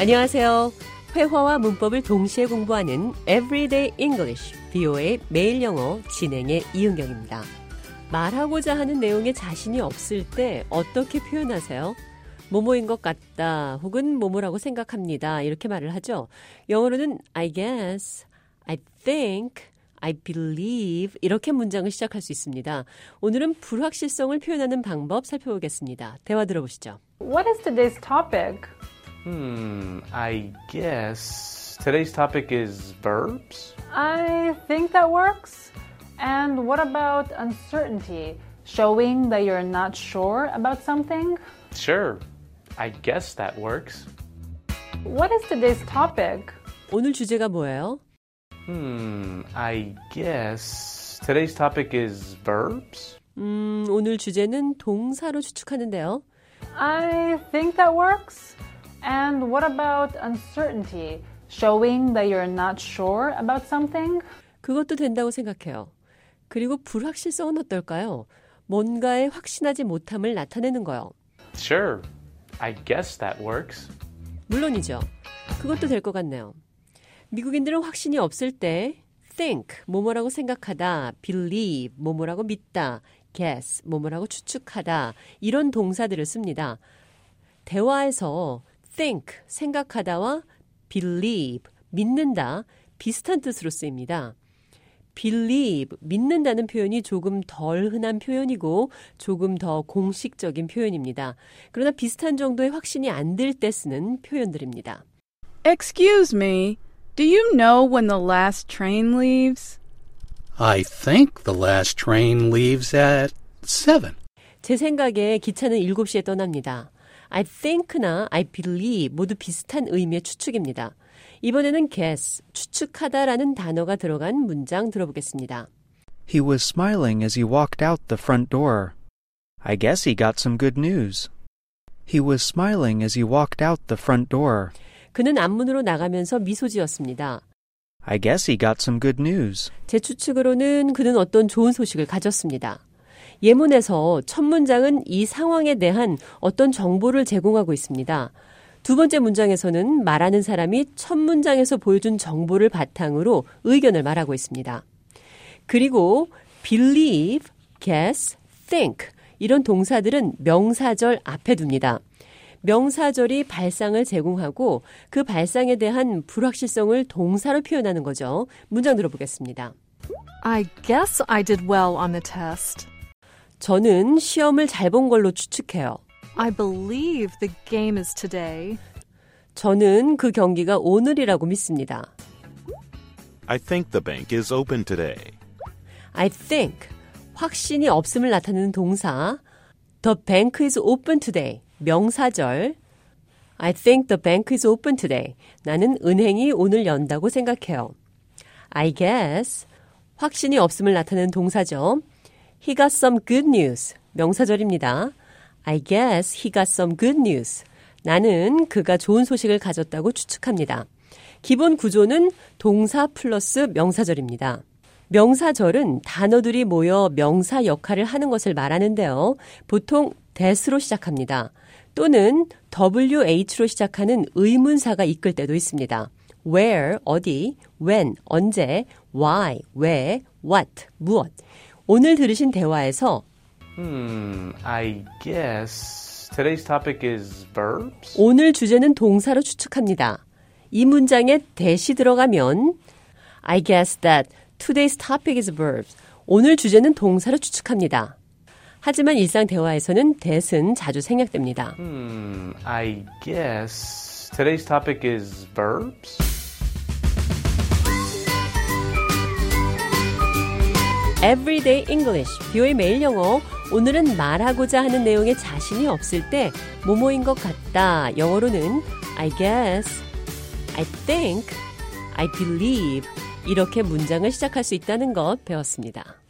안녕하세요. 회화와 문법을 동시에 공부하는 Everyday English, BO의 매일 영어 진행의 이은경입니다. 말하고자 하는 내용에 자신이 없을 때 어떻게 표현하세요? 뭐뭐인 것 같다 혹은 뭐뭐라고 생각합니다. 이렇게 말을 하죠. 영어로는 I guess, I think, I believe 이렇게 문장을 시작할 수 있습니다. 오늘은 불확실성을 표현하는 방법 살펴보겠습니다. 대화 들어보시죠. What is today's topic? Hmm, I guess today's topic is verbs? I think that works. And what about uncertainty? Showing that you're not sure about something? Sure, I guess that works. What is today's topic? 오늘 주제가 뭐예요? Hmm, I guess today's topic is verbs? 음, 오늘 주제는 동사로 추측하는데요. I think that works. And what about uncertainty? Showing that you're not sure about something? 그것도 된다고 생각해요. 그리고 불확실성은 어떨까요? 뭔가에 확신하지 못함을 나타내는 거요. Sure, I guess that works. 물론이죠. 그것도 될 것 같네요. 미국인들은 확신이 없을 때 think 뭐뭐라고 생각하다, believe 뭐뭐라고 믿다, guess 뭐뭐라고 추측하다 이런 동사들을 씁니다. 대화에서 think 생각하다와 believe 믿는다 비슷한 뜻으로 쓰입니다. believe 믿는다는 표현이 조금 덜 흔한 표현이고 조금 더 공식적인 표현입니다. 그러나 비슷한 정도의 확신이 안 들 때 쓰는 표현들입니다. Excuse me, do you know when the last train leaves? I think the last train leaves at 7. 제 생각에 기차는 7시에 떠납니다. I think나 I believe 모두 비슷한 의미의 추측입니다. 이번에는 guess, 추측하다라는 단어가 들어간 문장 들어보겠습니다. He was smiling as he walked out the front door. I guess he got some good news. He was smiling as he walked out the front door. 그는 앞문으로 나가면서 미소 지었습니다. I guess he got some good news. 제 추측으로는 그는 어떤 좋은 소식을 가졌습니다. 예문에서 첫 문장은 이 상황에 대한 어떤 정보를 제공하고 있습니다. 두 번째 문장에서는 말하는 사람이 첫 문장에서 보여준 정보를 바탕으로 의견을 말하고 있습니다. 그리고 believe, guess, think 이런 동사들은 명사절 앞에 둡니다. 명사절이 발상을 제공하고 그 발상에 대한 불확실성을 동사로 표현하는 거죠. 문장 들어보겠습니다. I guess I did well on the test. 저는 시험을 잘 본 걸로 추측해요. I believe the game is today. 저는 그 경기가 오늘이라고 믿습니다. I think the bank is open today. I think 확신이 없음을 나타내는 동사 The bank is open today 명사절 I think the bank is open today 나는 은행이 오늘 연다고 생각해요. I guess 확신이 없음을 나타내는 동사죠. He got some good news 명사절입니다. I guess he got some good news 나는 그가 좋은 소식을 가졌다고 추측합니다. 기본 구조는 동사 플러스 명사절입니다. 명사절은 단어들이 모여 명사 역할을 하는 것을 말하는데요. 보통 that으로 시작합니다. 또는 WH로 시작하는 의문사가 이끌 때도 있습니다. where, 어디, when, 언제, why, 왜, what, 무엇. 오늘 들으신 대화에서 Hmm, I guess today's topic is verbs? 오늘 주제는 동사로 추측합니다. 이 문장에 that이 들어가면 I guess that today's topic is verbs. 오늘 주제는 동사로 추측합니다. 하지만 일상 대화에서는 that은 자주 생략됩니다. Hmm, I guess today's topic is verbs? Everyday English, 뷰의 매일 영어. 오늘은 말하고자 하는 내용에 자신이 없을 때 뭐뭐인 것 같다. 영어로는 I guess, I think, I believe 이렇게 문장을 시작할 수 있다는 것 배웠습니다.